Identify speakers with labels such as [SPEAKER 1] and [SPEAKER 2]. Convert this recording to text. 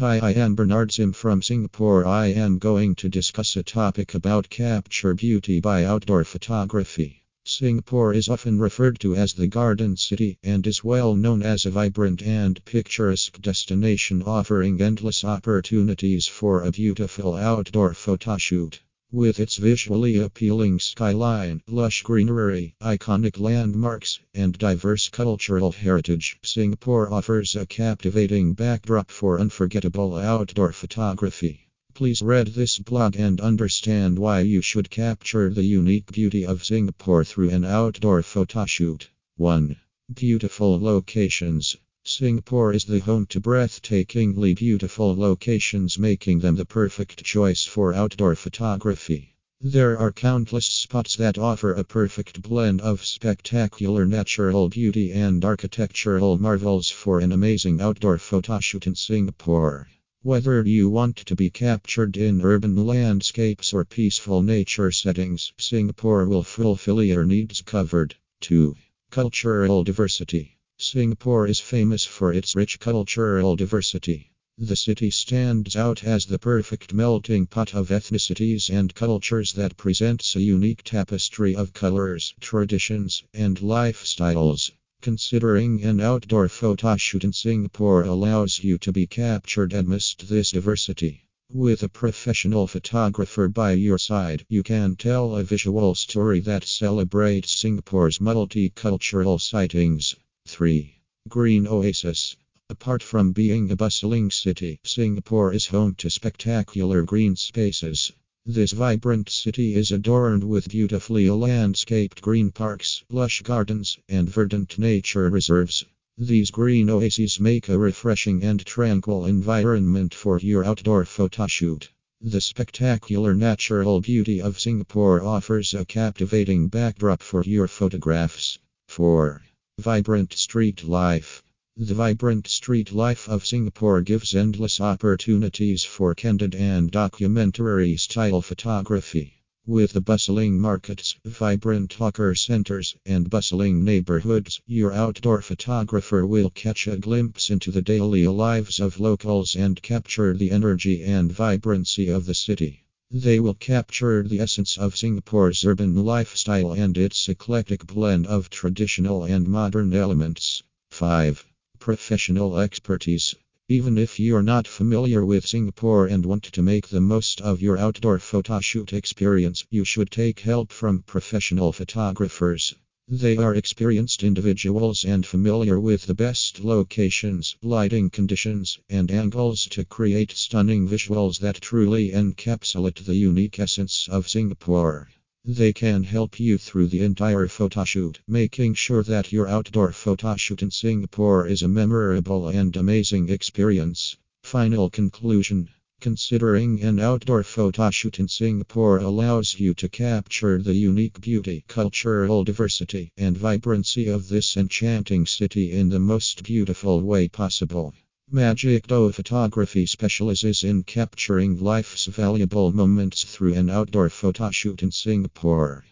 [SPEAKER 1] Hi, I am Bernard Sim from Singapore. I am going to discuss a topic about capture beauty by outdoor photography. Singapore is often referred to as the Garden City and is well known as a vibrant and picturesque destination offering endless opportunities for a beautiful outdoor photoshoot. With its visually appealing skyline, lush greenery, iconic landmarks, and diverse cultural heritage, Singapore offers a captivating backdrop for unforgettable outdoor photography. Please read this blog and understand why you should capture the unique beauty of Singapore through an outdoor photoshoot. 1. Beautiful locations. Singapore is the home to breathtakingly beautiful locations, making them the perfect choice for outdoor photography. There are countless spots that offer a perfect blend of spectacular natural beauty and architectural marvels for an amazing outdoor photoshoot in Singapore. Whether you want to be captured in urban landscapes or peaceful nature settings, Singapore will fulfill your needs covered. 2. Cultural diversity. Singapore is famous for its rich cultural diversity. The city stands out as the perfect melting pot of ethnicities and cultures that presents a unique tapestry of colors, traditions, and lifestyles. Considering an outdoor photo shoot in Singapore allows you to be captured amidst this diversity. With a professional photographer by your side, you can tell a visual story that celebrates Singapore's multicultural sightings. 3. Green Oasis. Apart from being a bustling city, Singapore is home to spectacular green spaces. This vibrant city is adorned with beautifully landscaped green parks, lush gardens, and verdant nature reserves. These green oases make a refreshing and tranquil environment for your outdoor photoshoot. The spectacular natural beauty of Singapore offers a captivating backdrop for your photographs. 4. Vibrant street life. The vibrant street life of Singapore gives endless opportunities for candid and documentary style photography. With the bustling markets, vibrant hawker centers, and bustling neighborhoods, your outdoor photographer will catch a glimpse into the daily lives of locals and capture the energy and vibrancy of the city. They will capture the essence of Singapore's urban lifestyle and its eclectic blend of traditional and modern elements. 5. Professional expertise. Even if you're not familiar with Singapore and want to make the most of your outdoor photoshoot experience, you should take help from professional photographers. They are experienced individuals and familiar with the best locations, lighting conditions, and angles to create stunning visuals that truly encapsulate the unique essence of Singapore. They can help you through the entire photoshoot, making sure that your outdoor photoshoot in Singapore is a memorable and amazing experience. Final conclusion Considering an outdoor photo shoot in Singapore allows you to capture the unique beauty, cultural diversity, and vibrancy of this enchanting city in the most beautiful way possible. Magicdow Photography specializes in capturing life's valuable moments through an outdoor photo shoot in Singapore.